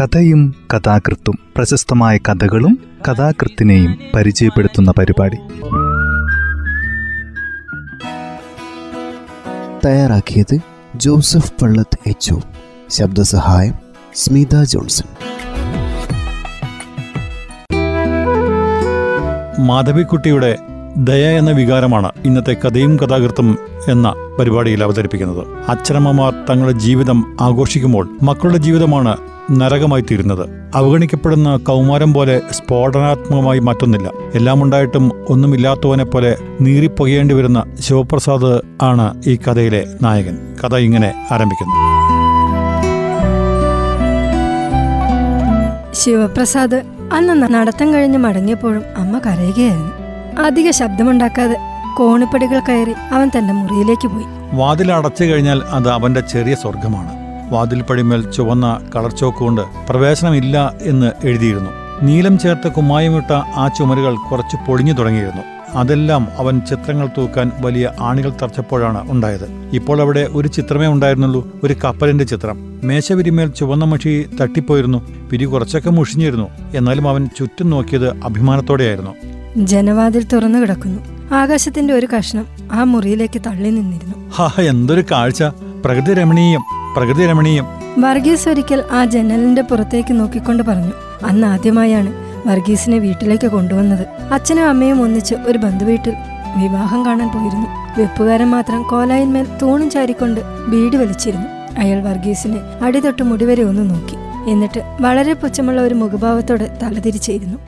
കഥയും കഥാകൃത്തും പ്രശസ്തമായ കഥകളും കഥാകൃത്തിനെയും പരിചയപ്പെടുത്തുന്ന പരിപാടി. തയ്യാറാക്കിയത് ജോസഫ് പള്ളത്ത് എച്ച് ശബ്ദസഹായം സ്മിത ജോൺസൺ. മാധവിക്കുട്ടിയുടെ ദയ എന്ന വികാരമാണ് ഇന്നത്തെ കഥയും കഥാകൃത്തും എന്ന പരിപാടിയിൽ അവതരിപ്പിക്കുന്നത്. അച്ഛനമ്മമാർ തങ്ങളുടെ ജീവിതം ആഘോഷിക്കുമ്പോൾ മക്കളുടെ ജീവിതമാണ് നരകമായി തീരുന്നത് അവഗണിക്കപ്പെടുന്ന കൗമാരം പോലെ സ്ഫോടനാത്മകമായി മാറ്റുന്നില്ല. എല്ലാം ഉണ്ടായിട്ടും ഒന്നുമില്ലാത്തവനെ പോലെ നീറിപ്പുകയേണ്ടി വരുന്ന ശിവപ്രസാദ് ആണ് ഈ കഥയിലെ നായകൻ. കഥ ഇങ്ങനെ ആരംഭിക്കുന്നു. ശിവപ്രസാദ് അന്ന് നടത്തം കഴിഞ്ഞ് മടങ്ങിയപ്പോഴും അമ്മ കരയുകയായിരുന്നു. അധിക ശബ്ദമുണ്ടാക്കാതെ കോണിപ്പടികൾ കയറി അവൻ തന്റെ മുറിയിലേക്ക് പോയി. വാതിൽ അടച്ചു കഴിഞ്ഞാൽ അത് അവന്റെ ചെറിയ സ്വർഗമാണ് വാതിൽ പടിമേൽ ചുവന്ന കളർ ചോക്ക് കൊണ്ട് പ്രവേശനമില്ല എന്ന് എഴുതിയിരുന്നു. നീലം ചേർത്ത് കുമ്മായമിട്ട ആ ചുമരുകൾ കുറച്ച് പൊളിഞ്ഞു തുടങ്ങിയിരുന്നു. അതെല്ലാം അവൻ ചിത്രങ്ങൾ തൂക്കാൻ വലിയ ആണികൾ തറച്ചപ്പോഴാണ് ഉണ്ടായത്. ഇപ്പോൾ അവിടെ ഒരു ചിത്രമേ ഉണ്ടായിരുന്നുള്ളൂ ഒരു കപ്പലിന്റെ ചിത്രം. മേശവിരിമേൽ ചുവന്ന മഷി തട്ടിപ്പോയിരുന്നു പിരി കുറച്ചൊക്കെ മുഷിഞ്ഞിരുന്നു. എന്നാലും അവൻ ചുറ്റും നോക്കിയത് അഭിമാനത്തോടെയായിരുന്നു. ജനവാതിൽ തുറന്നു കിടക്കുന്നു. ആകാശത്തിന്റെ ഒരു കഷ്ണം ആ മുറിയിലേക്ക് തള്ളി നിന്നിരുന്നു. ഹാ എന്തൊരു കാഴ്ച. പ്രകൃതി രമണീയം. പ്രകൃതി രമണീയം. വർഗീസ് ഒരിക്കൽ ആ ജനലിന്റെ പുറത്തേക്ക് നോക്കിക്കൊണ്ട് പറഞ്ഞു അന്ന് ആദ്യമായാണ് വർഗീസിനെ വീട്ടിലേക്ക് കൊണ്ടുവന്നത്. അച്ഛനും അമ്മയും ഒന്നിച്ച് ഒരു ബന്ധുവീട്ടിൽ വിവാഹം കാണാൻ പോയിരുന്നു. വെപ്പുകാരൻ മാത്രം കോലായിന്മേൽ തൂണും ചാരിക്കൊണ്ട് വീട് വലിച്ചിരുന്നു. അയാൾ വർഗീസിനെ അടിതൊട്ട് മുടിവരെ ഒന്ന് നോക്കി. എന്നിട്ട് വളരെ പുച്ഛമുള്ള ഒരു മുഖഭാവത്തോടെ തലതിരിച്ചിരുന്നു.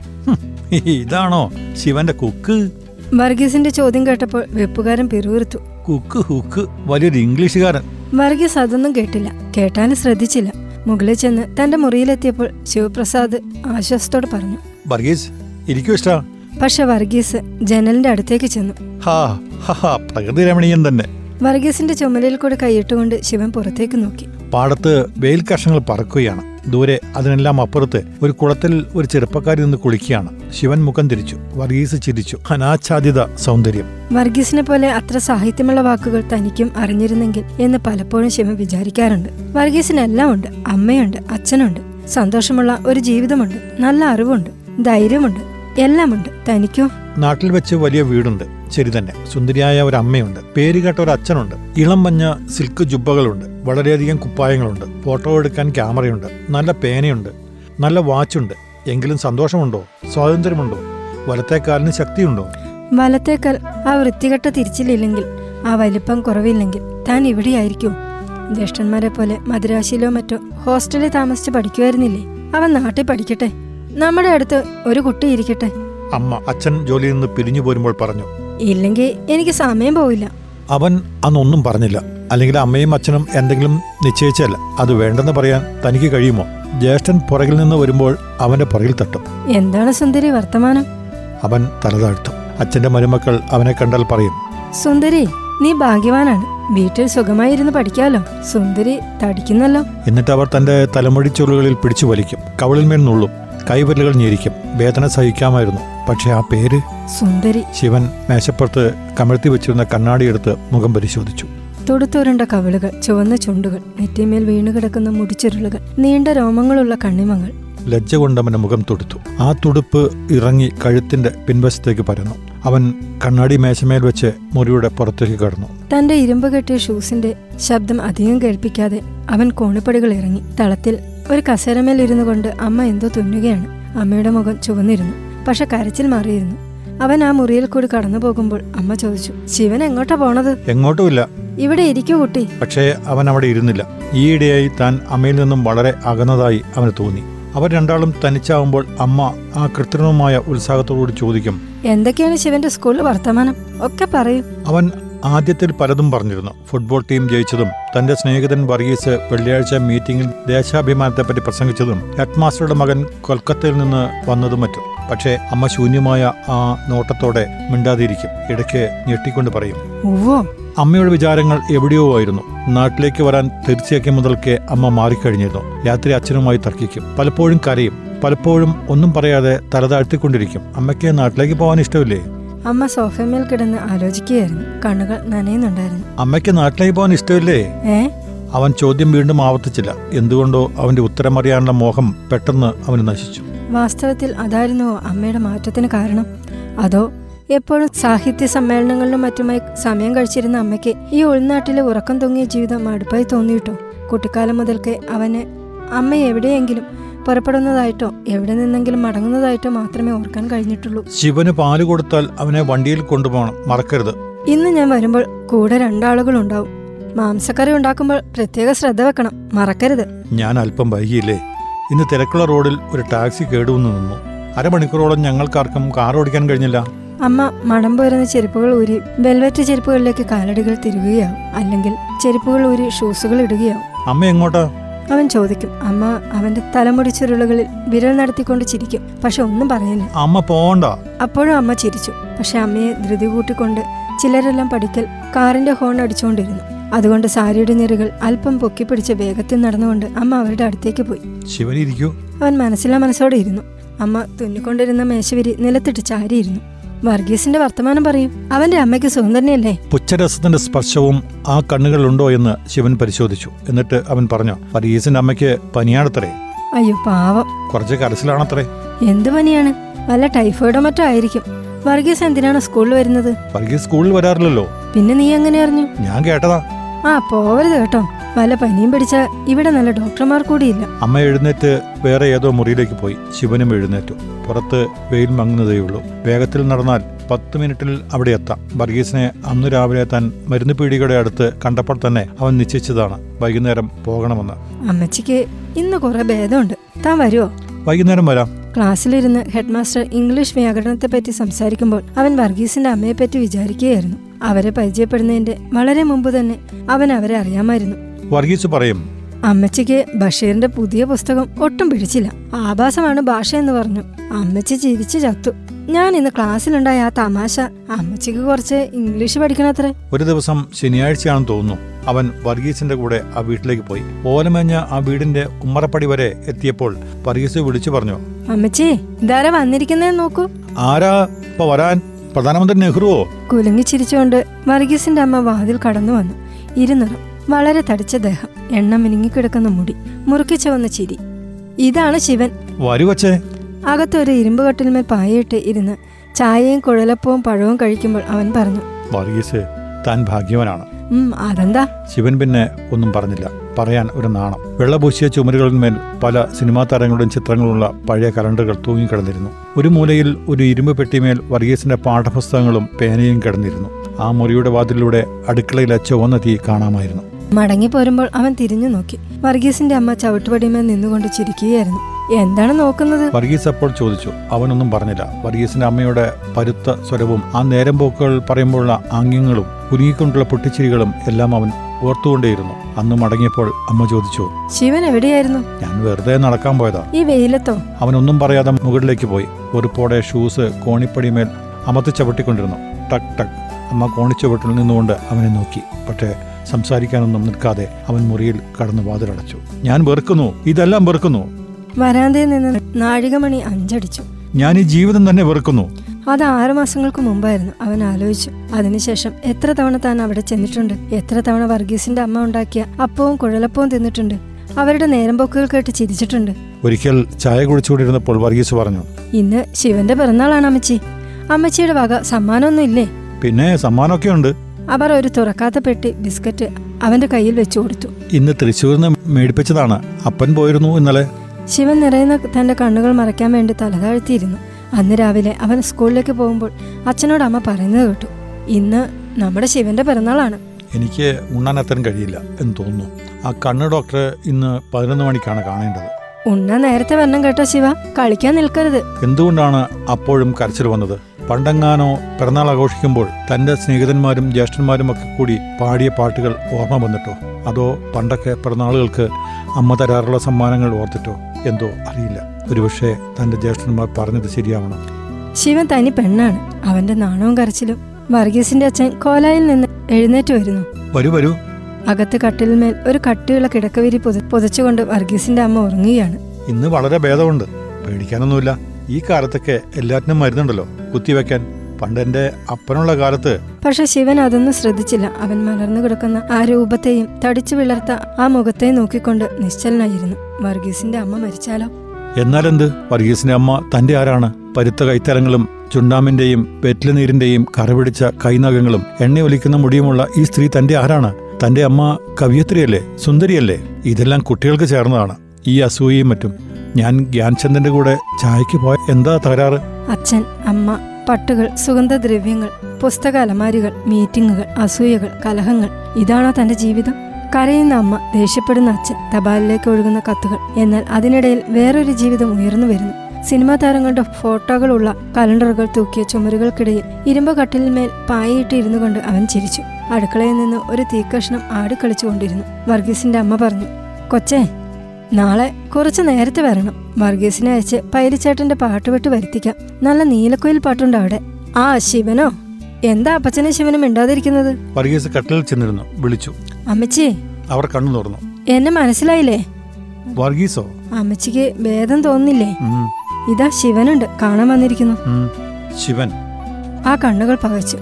ഇതാണോ ശിവന്റെ കുക്ക്? വർഗീസിന്റെ ചോദ്യം കേട്ടപ്പോൾ വെപ്പുകാരൻ പിറുവിറുത്തു കുക്ക് ഹുക്ക് വലിയൊരു ഇംഗ്ലീഷുകാരൻ. വർഗീസ് അതൊന്നും കേട്ടില്ല. കേട്ടാനും ശ്രദ്ധിച്ചില്ല. മുകളിൽ ചെന്ന് തന്റെ മുറിയിലെത്തിയപ്പോൾ ശിവപ്രസാദ് ആശ്വാസത്തോട് പറഞ്ഞു. വർഗീസ് ഇരിക്കൂ ഇഷ്ട. പക്ഷെ വർഗീസ് ജനലിന്റെ അടുത്തേക്ക് ചെന്നു. പ്രകൃതി രമണീയൻ തന്നെ. വർഗീസിന്റെ ചുമലിൽ കൂടെ കൈയിട്ടുകൊണ്ട് ശിവൻ പുറത്തേക്ക് നോക്കി. പാടത്ത് വെയിൽ കഷങ്ങൾ പറക്കുകയാണ്. ദൂരെ അതിനെല്ലാം അപ്പുറത്ത് ഒരു കുളത്തിൽ ഒരു ചെറുപ്പക്കാരി നിന്ന് കുളിക്കുകയാണ്. ശിവൻ മുഖം തിരിച്ചു. വർഗീസ് ചിരിച്ചു. അനാച്ഛാദിത സൗന്ദര്യം. വർഗീസിനെ പോലെ അത്ര സാഹിത്യമുള്ള വാക്കുകൾ തനിക്കും അറിഞ്ഞിരുന്നെങ്കിൽ എന്ന് പലപ്പോഴും ശിവൻ വിചാരിക്കാറുണ്ട്. വർഗീസിനെല്ലാം ഉണ്ട്. അമ്മയുണ്ട് അച്ഛനുണ്ട്. സന്തോഷമുള്ള ഒരു ജീവിതമുണ്ട്. നല്ല അറിവുണ്ട്. ധൈര്യമുണ്ട്. എല്ലാമുണ്ട്. തനിക്കോ? നാട്ടിൽ വെച്ച് വലിയ വീടുണ്ട്. ശരി തന്നെ. സുന്ദരിയായ ഒരു അമ്മയുണ്ട്. പേരുകേട്ട ഒരു അച്ഛനുണ്ട്. ഇളം മഞ്ഞ സിൽക്ക് ജുബ്ബകളുണ്ട് വളരെയധികം കുപ്പായങ്ങളുണ്ട്. ഫോട്ടോ എടുക്കാൻ ക്യാമറയുണ്ട് നല്ല പേനയുണ്ട്. നല്ല വാച്ചുണ്ട് എങ്കിലും സന്തോഷമുണ്ടോ? സ്വാതന്ത്ര്യമുണ്ടോ? വലത്തേക്കാലിന് കാലിന് ശക്തിയുണ്ടോ? വലത്തേക്കാൽ ആ വൃത്തികെട്ട തിരിച്ചിലില്ലെങ്കിൽ ആ വലിപ്പം കുറവില്ലെങ്കിൽ താൻ ഇവിടെയായിരിക്കും. ജ്യേഷ്ഠന്മാരെ പോലെ മദ്രാശിയിലോ മറ്റോ ഹോസ്റ്റലിൽ താമസിച്ച് പഠിക്കുമായിരുന്നില്ലേ അവൻ നാട്ടിൽ പഠിക്കട്ടെ. നമ്മുടെ അടുത്ത് ഒരു കുട്ടി ഇരിക്കട്ടെ. അമ്മ അച്ഛൻ ജോലിയിൽ നിന്ന് പിരിഞ്ഞു പോരുമ്പോൾ പറഞ്ഞു ഇല്ലെങ്കിൽ എനിക്ക് സമയം പോവില്ല. അവൻ അന്നൊന്നും പറഞ്ഞില്ല. അല്ലെങ്കിൽ അമ്മയും അച്ഛനും എന്തെങ്കിലും നിശ്ചയിച്ചല്ല. അത് വേണ്ടെന്ന് പറയാൻ തനിക്ക് കഴിയുമോ? ജ്യേഷ്ഠൻ പുറകിൽ നിന്ന് വരുമ്പോൾ അവന്റെ പുറകിൽ തട്ടും. എന്താണ് സുന്ദരി വർത്തമാനം? അവൻ തലതാഴ്ത്തും അച്ഛന്റെ മരുമക്കൾ അവനെ കണ്ടാൽ പറയും. സുന്ദരി നീ ഭാഗ്യവാനാണ്. വീട്ടിൽ സുഖമായിരുന്നു പഠിക്കാലോ. സുന്ദരി തടിക്കുന്നല്ലോ. എന്നിട്ട് അവർ തന്റെ തലമുടി ചുരുളുകളിൽ പിടിച്ചു വലിക്കും. കവളിൽ മേൽ നുള്ളും. കൈവിരലുകൾ ഞെരിക്കും. വേദന സഹിക്കാമായിരുന്നു. പക്ഷെ ആ പേര് സുന്ദരി. ശിവൻ മേശപ്പുറത്ത് കമഴ്ത്തി വെച്ചിരുന്ന കണ്ണാടി കണ്ണാടിയെടുത്ത് മുഖം പരിശോധിച്ചു. തൊടുത്തുരണ്ട കവിളുകൾ ചുവന്ന ചുണ്ടുകൾ നെറ്റിമേൽ വീണുകിടക്കുന്ന മുടിച്ചുരുളുകൾ നീണ്ട രോമങ്ങളുള്ള കണ്ണിമങ്ങൾ. ലജ്ജ കൊണ്ടവന്റെ മുഖം തുടുത്തു. ആ തുടുപ്പ് ഇറങ്ങി കഴുത്തിന്റെ പിൻവശത്തേക്ക് പരന്നു. അവൻ കണ്ണാടി മേശമേൽ വെച്ച് മുറിയുടെ പുറത്തേക്ക് കടന്നു. തന്റെ ഇരുമ്പ് കെട്ടിയ ഷൂസിന്റെ ശബ്ദം അധികം കേൾപ്പിക്കാതെ അവൻ കോണിപ്പടികൾ ഇറങ്ങി. തളത്തിൽ ഒരു കസേരമേൽ ഇരുന്നു കൊണ്ട് അമ്മ എന്തോ തുന്നുകയാണ്. അമ്മയുടെ മുഖം ചുവന്നിരുന്നു. പക്ഷെ കരച്ചിൽ മാറിയിരുന്നു. അവൻ ആ മുറിയിൽ കൂടി കടന്നു പോകുമ്പോൾ അമ്മ ചോദിച്ചു ശിവൻ എങ്ങോട്ടാ പോണത്? എങ്ങോട്ടുമില്ല. ഇവിടെ ഇരിക്കൂ കുട്ടി. പക്ഷേ അവൻ അവിടെ ഇരുന്നില്ല. ഈയിടെയായി താൻ അമ്മയിൽ നിന്നും വളരെ അകന്നതായി അവന് തോന്നി. അവർ രണ്ടാളും തനിച്ചാവുമ്പോൾ അമ്മ ആ കൃത്രിമമായ ഉത്സാഹത്തോടുകൂടി ചോദിക്കും എന്തൊക്കെയാണ് ശിവന്റെ സ്കൂളിൽ വർത്തമാനം? ഒക്കെ പറയും. അവൻ ആദ്യത്തിൽ പലതും പറഞ്ഞിരുന്നു. ഫുട്ബോൾ ടീം ജയിച്ചതും തന്റെ സ്നേഹിതൻ വർഗീസ് വെള്ളിയാഴ്ച മീറ്റിംഗിൽ ദേശാഭിമാനത്തെപ്പറ്റി പ്രസംഗിച്ചതും ഹെഡ് മാസ്റ്ററുടെ മകൻ കൊൽക്കത്തയിൽ നിന്ന് വന്നതും മറ്റും. പക്ഷേ അമ്മ ശൂന്യമായ ആ നോട്ടത്തോടെ മിണ്ടാതിരിക്കും. ഇടയ്ക്ക് ഞെട്ടിക്കൊണ്ട് പറയും അമ്മയുടെ വിചാരങ്ങൾ എവിടെയോ ആയിരുന്നു. നാട്ടിലേക്ക് വരാൻ തീർച്ചയാക്കിയ മുതൽക്കേ അമ്മ മാറിക്കഴിഞ്ഞിരുന്നു. രാത്രി അച്ഛനുമായി തർക്കിക്കും. പലപ്പോഴും കരയും. പലപ്പോഴും ഒന്നും പറയാതെ തലതാഴ്ത്തിക്കൊണ്ടിരിക്കും അമ്മയ്ക്ക് നാട്ടിലേക്ക് പോകാൻ ഇഷ്ടമില്ലേ? അമ്മ സോഫമേൽ കിടന്ന് ആലോചിക്കുകയായിരുന്നു. കണ്ണുകൾ നനയുന്നുണ്ടായിരുന്നു. അമ്മയ്ക്ക് നാട്ടിലേക്ക് പോകാൻ ഇഷ്ടമില്ലേ? ഏ? അവൻ ചോദ്യം വീണ്ടും ആവർത്തിച്ചില്ല. എന്തുകൊണ്ടോ അവന്റെ ഉത്തരമറിയാനുള്ള മോഹം പെട്ടെന്ന് അവന് നശിച്ചു. വാസ്തവത്തിൽ അതായിരുന്നു അമ്മയുടെ മാറ്റത്തിന് കാരണം. അതോ എപ്പോഴും സാഹിത്യ സമ്മേളനങ്ങളിലും മറ്റുമായി സമയം കഴിച്ചിരുന്ന അമ്മയ്ക്ക് ഈ ഉൾനാട്ടിലെ ഉറക്കം തൂങ്ങിയ ജീവിതം മടുപ്പായി തോന്നിയിട്ടോ? കുട്ടിക്കാലം മുതൽക്കേ അവന് അമ്മ എവിടെയെങ്കിലും പുറപ്പെടുന്നതായിട്ടോ എവിടെ നിന്നെങ്കിലും മടങ്ങുന്നതായിട്ടോ മാത്രമേ ഓർക്കാൻ കഴിഞ്ഞിട്ടുള്ളൂ. ശിവന് പാൽ കൊടുത്താൽ അവനെ വണ്ടിയിൽ കൊണ്ടുപോകണം. മറക്കരുത്. ഇന്ന് ഞാൻ വരുമ്പോൾ കൂടെ രണ്ടാളുകൾ ഉണ്ടാവും മാംസക്കറി ഉണ്ടാക്കുമ്പോൾ പ്രത്യേക ശ്രദ്ധ വെക്കണം. മറക്കരുത്. ഞാൻ അല്പം വൈകിയില്ലേ? ഇന്ന് തിരക്കുള്ള റോഡിൽ ഒരു ടാക്സി കേടുവന്ന് നിന്നു. അരമണിക്കൂറോളം ഞങ്ങൾക്കാർക്കും കാർ ഓടിക്കാൻ കഴിഞ്ഞില്ല. അമ്മ മണം പോരുന്ന ചെരുപ്പുകൾ ഊരി വെൽവെറ്റ് ചെരുപ്പുകളിലേക്ക് കാലടികൾ തിരുകുകയാവും. അല്ലെങ്കിൽ ചെരുപ്പുകൾ ഊരി ഷൂസുകൾ ഇടുകയാവും. അമ്മ എങ്ങോട്ടാ? അവൻ ചോദിക്കും. അമ്മ അവന്റെ തലമുടി ചുരുളുകളിൽ വിരൽ നടത്തിക്കൊണ്ട് ചിരിക്കും. പക്ഷെ ഒന്നും പറയുന്നില്ല. അമ്മ പോണ്ട അപ്പോഴും അമ്മ ചിരിച്ചു. പക്ഷെ അമ്മയെ ധൃതി കൂട്ടിക്കൊണ്ട് ചിലരെല്ലാം പഠിക്കൽ കാറിന്റെ ഹോൺ അടിച്ചുകൊണ്ടിരുന്നു. അതുകൊണ്ട് സാരിയുടെ നിറുകൾ അല്പം പൊക്കിപ്പിടിച്ച് വേഗത്തിൽ നടന്നുകൊണ്ട് അമ്മ അവരുടെ അടുത്തേക്ക് പോയി. ശിവൻ ഇരിക്കൂ. അവൻ മനസ്സിലാ മനസ്സോടെ ഇരുന്നു. അമ്മ തുന്നിക്കൊണ്ടിരുന്ന മേശവിരി നിലത്തിട്ട് ചാരിയിരുന്നു. വർഗീസിന്റെ വർത്തമാനം പറയും. അവന്റെ അമ്മയ്ക്ക് സുഖം തന്നെയല്ലേ? പുച്ഛരസത്തിന്റെ സ്പർശവും ആ കണ്ണുകളിലുണ്ടോ എന്ന് ശിവൻ പരിശോധിച്ചു. എന്നിട്ട് അവൻ പറഞ്ഞു വർഗീസിന്റെ അമ്മയ്ക്ക് പനിയാണത്രേ. അയ്യോ പാവം. കുറച്ച് കരച്ചിലാണത്രേ. എന്ത് പനിയാണ്? വല്ല ടൈഫോയിഡോ മറ്റോ ആയിരിക്കും. വർഗീസ് എന്തിനാണ് സ്കൂളിൽ വരുന്നത്? വർഗീസ് സ്കൂളിൽ വരാറില്ലല്ലോ. പിന്നെ നീ എങ്ങനെ അറിഞ്ഞു? ഞാൻ കേട്ടതാ. ആ പോവരുത് കേട്ടോ. വല്ല പനിയും പിടിച്ച ഇവിടെ നല്ല ഡോക്ടർമാർ കൂടിയില്ല. അമ്മ എഴുന്നേറ്റ് വേറെ ഏതോ മുറിയിലേക്ക് പോയി. ശിവനും എഴുന്നേറ്റു. പുറത്ത് വെയിൽ മങ്ങുന്നതേയുള്ളൂ. വേഗത്തിൽ നടന്നാൽ പത്ത് മിനിറ്റിൽ അവിടെ എത്താം. വർഗീസിനെ അന്നു രാവിലെ താൻ മരുന്ന് പീടികയുടെ അടുത്ത് കണ്ടപ്പോൾ തന്നെ അവൻ നിശ്ചയിച്ചതാണ്. വൈകുന്നേരം പോകണമെന്ന്. അമ്മച്ചിക്ക് ഇന്ന് കുറെ ഭേദമുണ്ട്. താൻ വരുമോ വൈകുന്നേരം വരാം. ക്ലാസ്സിലിരുന്ന് ഹെഡ്മാസ്റ്റർ ഇംഗ്ലീഷ് വ്യാകരണത്തെ പറ്റി സംസാരിക്കുമ്പോൾ അവൻ വർഗീസിന്റെ അമ്മയെപ്പറ്റി വിചാരിക്കുകയായിരുന്നു. അവരെ പരിചയപ്പെടുന്നതിന്റെ വളരെ മുമ്പ് തന്നെ അവൻ അവരെ അറിയാമായിരുന്നു. വർഗീസ് പറയും അമ്മച്ചിക്ക് ബഷീറിന്റെ പുതിയ പുസ്തകം ഒട്ടും പിടിച്ചില്ല. ആഭാസമാണ് ഭാഷ എന്ന് പറഞ്ഞു. അമ്മച്ചി ചിരിച്ചു ചത്തു. ഞാൻ ഇന്ന് ക്ലാസ്സിലുണ്ടായ ആ തമാശ അമ്മച്ചിക്ക് കുറച്ച് ഇംഗ്ലീഷ് പഠിക്കണത്രേ. ഒരു ദിവസം ശനിയാഴ്ചയാണെന്ന് തോന്നുന്നു. അവൻ വർഗീസിന്റെ കൂടെ ആ വീട്ടിലേക്ക് പോയി. ഓലമേഞ്ഞ ആ വീടിന്റെ ഉമ്മറപ്പടി വരെ എത്തിയപ്പോൾ വർഗീസ് വിളിച്ചു പറഞ്ഞു അമ്മച്ചി ഇതാരാ വന്നിരിക്കുന്നേ നോക്കൂ. ആരാ ഇപ്പൊ വരാൻ? പ്രധാനമന്ത്രി നെഹ്റുവോ? കുലുങ്ങി ചിരിച്ചുകൊണ്ട് വർഗീസിന്റെ അമ്മ വാതിൽ കടന്നു വന്നു. ഇരുനിറം വളരെ തടിച്ച ദേഹം എണ്ണ മിനുങ്ങിക്കിടക്കുന്ന മുടി മുറുക്കിച്ച വന്ന ചിരി. ഇതാണ് ശിവൻ. വരുവച്ചേ അകത്തൊരു ഇരുമ്പ് കട്ടിൽമേൽ പായയിട്ട് ഇരുന്ന് ചായയും കുഴലപ്പവും പഴവും കഴിക്കുമ്പോൾ അവൻ പറഞ്ഞു വർഗീസ് താൻ ഭാഗ്യവാനാണ്. അതെന്താ? ശിവൻ പിന്നെ ഒന്നും പറഞ്ഞില്ല. പറയാൻ ഒരു നാണം. വെള്ളപൂശിയ ചുമരുകളിന്മേൽ പല സിനിമാ താരങ്ങളുടെയും ചിത്രങ്ങളുള്ള പഴയ കലണ്ടറുകൾ തൂങ്ങിക്കിടന്നിരുന്നു. ഒരു മൂലയിൽ ഒരു ഇരുമ്പ് പെട്ടിമേൽ വർഗീസിന്റെ പാഠപുസ്തകങ്ങളും പേനയും കിടന്നിരുന്നു. ആ മുറിയുടെ വാതിലൂടെ അടുക്കളയിലെ ചുവന്ന തീ കാണാമായിരുന്നു. മടങ്ങി പോരുമ്പോൾ അവൻ തിരിഞ്ഞു നോക്കി. വർഗീസിന്റെ അമ്മ ചവിട്ടുപടിമേൽ നിന്നുകൊണ്ട് ചിരിക്കുകയായിരുന്നു. എന്താണ് നോക്കുന്നത്? വർഗീസ് അപ്പോൾ ചോദിച്ചു. അവനൊന്നും പറഞ്ഞില്ല. വർഗീസിന്റെ അമ്മയുടെ പരുത്ത സ്വരവും ആ നേരം പോക്കുകൾ പറയുമ്പോഴുള്ള ആംഗ്യങ്ങളും കുരുങ്ങിക്കൊണ്ടുള്ള പൊട്ടിച്ചിരികളും എല്ലാം അവൻ ഓർത്തുകൊണ്ടേയിരുന്നു. അന്ന് മടങ്ങിയപ്പോൾ അമ്മ ചോദിച്ചു ശിവൻ എവിടെയായിരുന്നു? ഞാൻ വെറുതെ നടക്കാൻ പോയതാ. ഈ വെയിലത്തോ? അവനൊന്നും പറയാതെ മുകളിലേക്ക് പോയി. ഒരു പോടെ ഷൂസ് കോണിപ്പടിമേൽ അമർത്തി ചവിട്ടിക്കൊണ്ടിരുന്നു. ടക് ടക്. അമ്മ കോണിച്ചുവട്ടിൽ നിന്നുകൊണ്ട് അവനെ നോക്കി. പക്ഷേ സംസാരിക്കാനൊന്നും നിൽക്കാതെ അവൻ മുറിയിൽ കടന്നു വാതിലടച്ചു. ഞാൻ വെറുക്കുന്നു. ഇതെല്ലാം വെറുക്കുന്നു. വരാന്തയിൽ നിന്ന് നാഴികമണി അഞ്ചടിച്ചു. ഞാൻ ഈ ജീവിതം തന്നെ വെറുക്കുന്നു. അത് ആറു മാസങ്ങൾക്ക് മുമ്പായിരുന്നു. അവൻ ആലോചിച്ചു. അതിനുശേഷം എത്ര തവണ താൻ അവിടെ ചെന്നിട്ടുണ്ട്? എത്ര തവണ വർഗീസിന്റെ അമ്മ ഉണ്ടാക്കിയ അപ്പവും കുഴലപ്പവും തിന്നിട്ടുണ്ട്? അവരുടെ നേരമ്പോക്കുകൾ കേട്ട് ചിരിച്ചിട്ടുണ്ട്. ഒരിക്കൽ ചായ കുടിച്ചുകൊണ്ടിരുന്നപ്പോൾ വർഗീസ് പറഞ്ഞു ഇന്ന് ശിവന്റെ പിറന്നാളാണ് അമ്മച്ചി. അമ്മച്ചിയുടെ വക സമ്മാനമൊന്നും ഇല്ലേ പിന്നെ സമ്മാനമൊക്കെ ഉണ്ട് അവർ ഒരു തുറക്കാത്ത പെട്ടി ബിസ്ക്കറ്റ് അവന്റെ കയ്യിൽ വെച്ചു കൊടുത്തു. ഇന്ന് തൃശ്ശൂരിൽ നിന്ന് മേടിപ്പിച്ചതാണ്. അപ്പൻ പോയിരുന്നു ഇന്നലെ. ശിവൻ നിറയുന്ന തന്റെ കണ്ണുകൾ മറയ്ക്കാൻ വേണ്ടി തലതാഴ്ത്തിയിരുന്നു അന്ന് രാവിലെ അവൻ സ്കൂളിലേക്ക് പോകുമ്പോൾ അച്ഛനോട് അമ്മ പറയുന്നത് കേട്ടു. ഇന്ന് നമ്മുടെ ശിവന്റെ പിറന്നാളാണ്. എനിക്ക് ഉണ്ണാൻ എത്താൻ കഴിയില്ല എന്ന് തോന്നുന്നു. ആ കണ്ണ് ഡോക്ടറെ ഇന്ന് പതിനൊന്ന് മണിക്കാണ് കാണേണ്ടത്. ഉണ്ണ നേരത്തെ വരണം കേട്ടോ ശിവ. കളിക്കാൻ നിൽക്കരുത്. എന്തുകൊണ്ടാണ് അപ്പോഴും കരച്ചിൽ വന്നത്? പണ്ടെങ്ങാനോ പിറന്നാൾ ആഘോഷിക്കുമ്പോൾ തന്റെ സ്നേഹിതന്മാരും ജ്യേഷ്ഠന്മാരും ഒക്കെ കൂടി പാടിയ പാട്ടുകൾ ഓർമ്മ വന്നിട്ടോ? അതോ പണ്ടൊക്കെ പിറന്നാളുകൾക്ക് അമ്മ തരാറുള്ള സമ്മാനങ്ങൾ ഓർത്തിട്ടോ? എന്തോ അറിയില്ല. ഒരുപക്ഷെ തന്റെ ജ്യേഷ്ഠന്മാർ പറഞ്ഞത് ശരിയാവണം. ശിവൻ തനി പെണ്ണാണ്. അവന്റെ നാണവും കരച്ചിലും വർഗീസിന്റെ അച്ഛൻ കോലായിൽ നിന്ന് എഴുന്നേറ്റ് വരുന്നു. വരൂ വരൂ. അകത്ത് കട്ടിലിന്മേൽ ഒരു കട്ടിയുള്ള കിടക്കവിരി പൊതിച്ചുകൊണ്ട് പുതച്ചുകൊണ്ട് വർഗീസിന്റെ അമ്മ ഉറങ്ങുകയാണ്. ഇന്ന് വളരെ ഭേദമുണ്ട്. പേടിക്കാനൊന്നുമില്ല. ഈ കാലത്തൊക്കെ എല്ലാറ്റിനും മരുന്നുണ്ടല്ലോ. കുത്തിവെക്കാൻ പണ്ട് എന്റെ അപ്പനുള്ള കാലത്ത് പക്ഷെ ശിവൻ അതൊന്നും ശ്രദ്ധിച്ചില്ല. അവൻ മലർന്നു കിടക്കുന്ന ആ രൂപത്തെയും തടിച്ചു വിളർത്ത ആ മുഖത്തെ നോക്കിക്കൊണ്ട് നിശ്ചലനായിരുന്നു. വർഗീസിന്റെ അമ്മ മരിച്ചാലോ? എന്നാലെന്ത്? വർഗീസിന്റെ അമ്മ തന്റെ ആരാണ്? പരുത്ത കൈത്തലങ്ങളും ചുണ്ടാമിന്റെയും വെറ്റിലനീരിന്റെയും കറപിടിച്ച കൈനഖങ്ങളും എണ്ണയൊലിക്കുന്ന മുടിയുമുള്ള ഈ സ്ത്രീ തന്റെ ആരാണ്? തന്റെ അമ്മ കവിയത്രിയല്ലേ? സുന്ദരിയല്ലേ? ഇതെല്ലാം കുട്ടികൾക്ക് ചേർന്നതാണ്. ഈ അസൂയയും മറ്റും. ഞാൻ ഗ്യാൻചന്ദന്റെ കൂടെ ചായക്ക് പോയ എന്താ തകരാറ്? അച്ഛൻ അമ്മ പട്ടുകൾ സുഗന്ധദ്രവ്യങ്ങൾ പുസ്തക അലമാരികൾ മീറ്റിങ്ങുകൾ അസൂയകൾ കലഹങ്ങൾ. ഇതാണോ തന്റെ ജീവിതം? കരയുന്ന അമ്മ ദേഷ്യപ്പെടുന്ന അച്ഛൻ തപാലിലേക്ക് ഒഴുകുന്ന കത്തുകൾ. എന്നാൽ അതിനിടയിൽ വേറൊരു ജീവിതം ഉയർന്നു വരുന്നു. സിനിമാ താരങ്ങളുടെ ഫോട്ടോകളുള്ള കലണ്ടറുകൾ തൂക്കിയ ചുമരുകൾക്കിടയിൽ ഇരുമ്പ് കട്ടിലിന്മേൽ പായയിട്ട് ഇരുന്നു കൊണ്ട് അവൻ ചിരിച്ചു. അടുക്കളയിൽ നിന്ന് ഒരു തീക്കഷ്ണം ആടിക്കളിച്ചുകൊണ്ടിരുന്നു വർഗീസിന്റെ അമ്മ പറഞ്ഞു കൊച്ചേ നാളെ കുറച്ച് നേരത്തെ വരണം. വർഗീസിനെ അയച്ച് പൈരിച്ചേട്ടന്റെ പാട്ടുപെട്ട് വരുത്തിക്കാം. നല്ല നീലക്കുയിൽ പാട്ടുണ്ട് അവിടെ. ആ ശിവനോ? എന്താ അപ്പച്ചനും ശിവനും മിണ്ടാതിരിക്കുന്നത്? വർഗീസ് കട്ടിലിൽ ചെന്നിരുന്നു. വിളിച്ചു. അമ്മച്ചി. അവർ കണ്ണു തുറന്നു. എന്നെ മനസ്സിലായില്ലേ? വർഗീസോ? അമ്മച്ചിക്ക് ഭേദം തോന്നില്ലേ? ഇതാ ശിവനുണ്ട്. കാണാൻ വന്നിരിക്കുന്നു. ശിവൻ. ആ കണ്ണുകൾ പകച്ചു.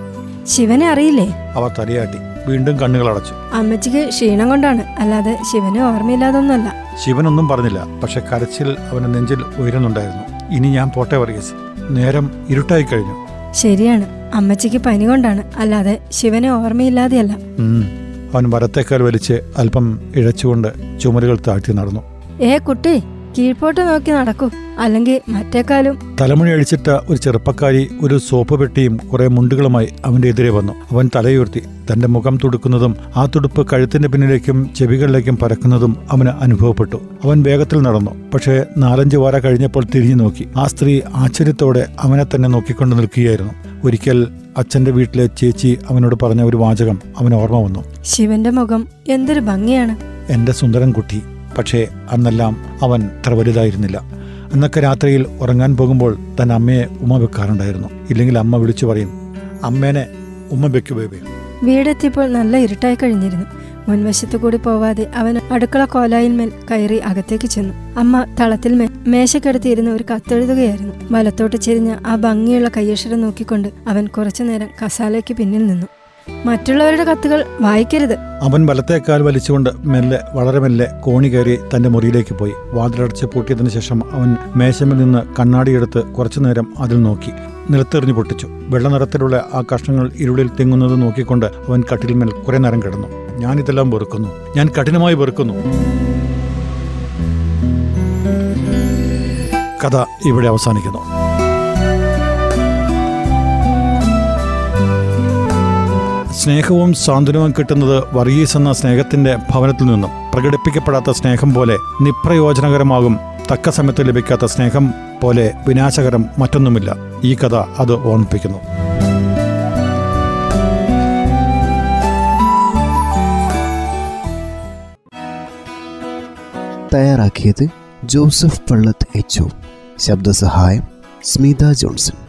ശിവനെ അറിയില്ലേ? അവർ തലയാട്ടി. വീണ്ടും കണ്ണുകൾ അടച്ചു. അമ്മച്ചിക്ക് ക്ഷീണം കൊണ്ടാണ്. അല്ലാതെ ശിവന് ഓർമ്മയില്ലാതൊന്നുമല്ല. ശിവനൊന്നും പറഞ്ഞില്ല. പക്ഷെ കരച്ചിൽ അവന്റെ നെഞ്ചിൽ ഉയരുന്നുണ്ടായിരുന്നു. ഇനി ഞാൻ പോട്ടെ വർഗീസ്. നേരം ഇരുട്ടായി കഴിഞ്ഞു. ശരിയാണ്. അമ്മച്ചിക്ക് പനി കൊണ്ടാണ്. അല്ലാതെ ശിവനെ ഓർമ്മയില്ലാതെയല്ല. അവൻ വരത്തേക്കാൽ വലിച്ച് അല്പം ഇഴച്ചുകൊണ്ട് ചുമലുകൾ താഴ്ത്തി നടന്നു. ഏ കുട്ടി കീഴ്പോട്ട് നോക്കി നടക്കൂ. അല്ലെങ്കിൽ മറ്റേക്കാലും തലമുടി അഴിച്ചിട്ട ഒരു ചെറുപ്പക്കാരി ഒരു സോപ്പ് പെട്ടിയും കുറെ മുണ്ടുകളുമായി അവന്റെ എതിരെ വന്നു. അവൻ തലയുയർത്തി. തന്റെ മുഖം തുടുക്കുന്നതും ആ തുടുപ്പ് കഴുത്തിന്റെ പിന്നിലേക്കും ചെവികളിലേക്കും പരക്കുന്നതും അവന് അനുഭവപ്പെട്ടു. അവൻ വേഗത്തിൽ നടന്നു. പക്ഷേ നാലഞ്ച് വാര കഴിഞ്ഞപ്പോൾ തിരിഞ്ഞു നോക്കി. ആ സ്ത്രീ ആശ്ചര്യത്തോടെ അവനെ തന്നെ നോക്കിക്കൊണ്ട് നിൽക്കുകയായിരുന്നു. ഒരിക്കൽ അച്ഛന്റെ വീട്ടിലെ ചേച്ചി അവനോട് പറഞ്ഞ ഒരു വാചകം അവന് ഓർമ്മ വന്നു. ശിവന്റെ മുഖം എന്തൊരു ഭംഗിയാണ്. എന്റെ സുന്ദരൻ കുട്ടി. പക്ഷേ അന്നെല്ലാം അവൻ അത്ര വലുതായിരുന്നില്ല. അന്നൊക്കെ രാത്രിയിൽ ഉറങ്ങാൻ പോകുമ്പോൾ തൻ അമ്മയെ ഉമ്മ വെക്കാറുണ്ടായിരുന്നു. ഇല്ലെങ്കിൽ അമ്മ വിളിച്ചു പറയും അമ്മേനെ ഉമ്മ വെക്കു ബേബി. വീടെത്തിയപ്പോൾ നല്ല ഇരുട്ടായി കഴിഞ്ഞിരുന്നു. മുൻവശത്തു കൂടി പോവാതെ അവൻ അടുക്കള കോലായിന്മേൽ കയറി അകത്തേക്ക് ചെന്നു. അമ്മ തളത്തിൽ മേശക്കടുത്തിയിരുന്ന ഒരു കത്തെഴുതുകയായിരുന്നു. വലത്തോട്ട് ചെരിഞ്ഞ ആ ഭംഗിയുള്ള കയ്യക്ഷരം നോക്കിക്കൊണ്ട് അവൻ കുറച്ചുനേരം കസാലയ്ക്ക് പിന്നിൽ നിന്നു. മറ്റുള്ളവരുടെ കത്തുകൾ വായിക്കരുത്. അവൻ വലത്തേക്കാൽ വലിച്ചുകൊണ്ട് മെല്ലെ വളരെ മെല്ലെ കോണി കയറി തന്റെ മുറിയിലേക്ക് പോയി. വാതിലടച്ച് പൂട്ടിയതിനു ശേഷം അവൻ മേശമിൽ നിന്ന് കണ്ണാടിയെടുത്ത് കുറച്ചുനേരം അതിൽ നോക്കി. നിലത്തെറിഞ്ഞു പൊട്ടിച്ചു. വെള്ള നിറത്തിലുള്ള ആ കഷ്ണങ്ങൾ ഇരുളിൽ തിങ്ങുന്നത് നോക്കിക്കൊണ്ട് അവൻ കട്ടിൽമേൽ കുറെ നേരം കിടന്നു. ഞാൻ ഇതെല്ലാം വെറുക്കുന്നു. ഞാൻ കഠിനമായി വെറുക്കുന്നു. കഥ ഇവിടെ അവസാനിക്കുന്നു. സ്നേഹവും സാന്ത്വനവും കിട്ടുന്നത് വർഗീസ് എന്ന സ്നേഹത്തിന്റെ ഭവനത്തിൽ നിന്നും പ്രകടിപ്പിക്കപ്പെടാത്ത സ്നേഹം പോലെ നിപ്രയോജനകരമാകും തക്ക സമയത്ത് ലഭിക്കാത്ത സ്നേഹം പോലെ വിനാശകരം മറ്റൊന്നുമില്ല. ഈ കഥ അത് ഓർമ്മിപ്പിക്കുന്നു. തയ്യാറാക്കിയത് ജോസഫ് പള്ളത്ത് എച്ച് ശബ്ദസഹായം സ്മിത ജോൺസൺ.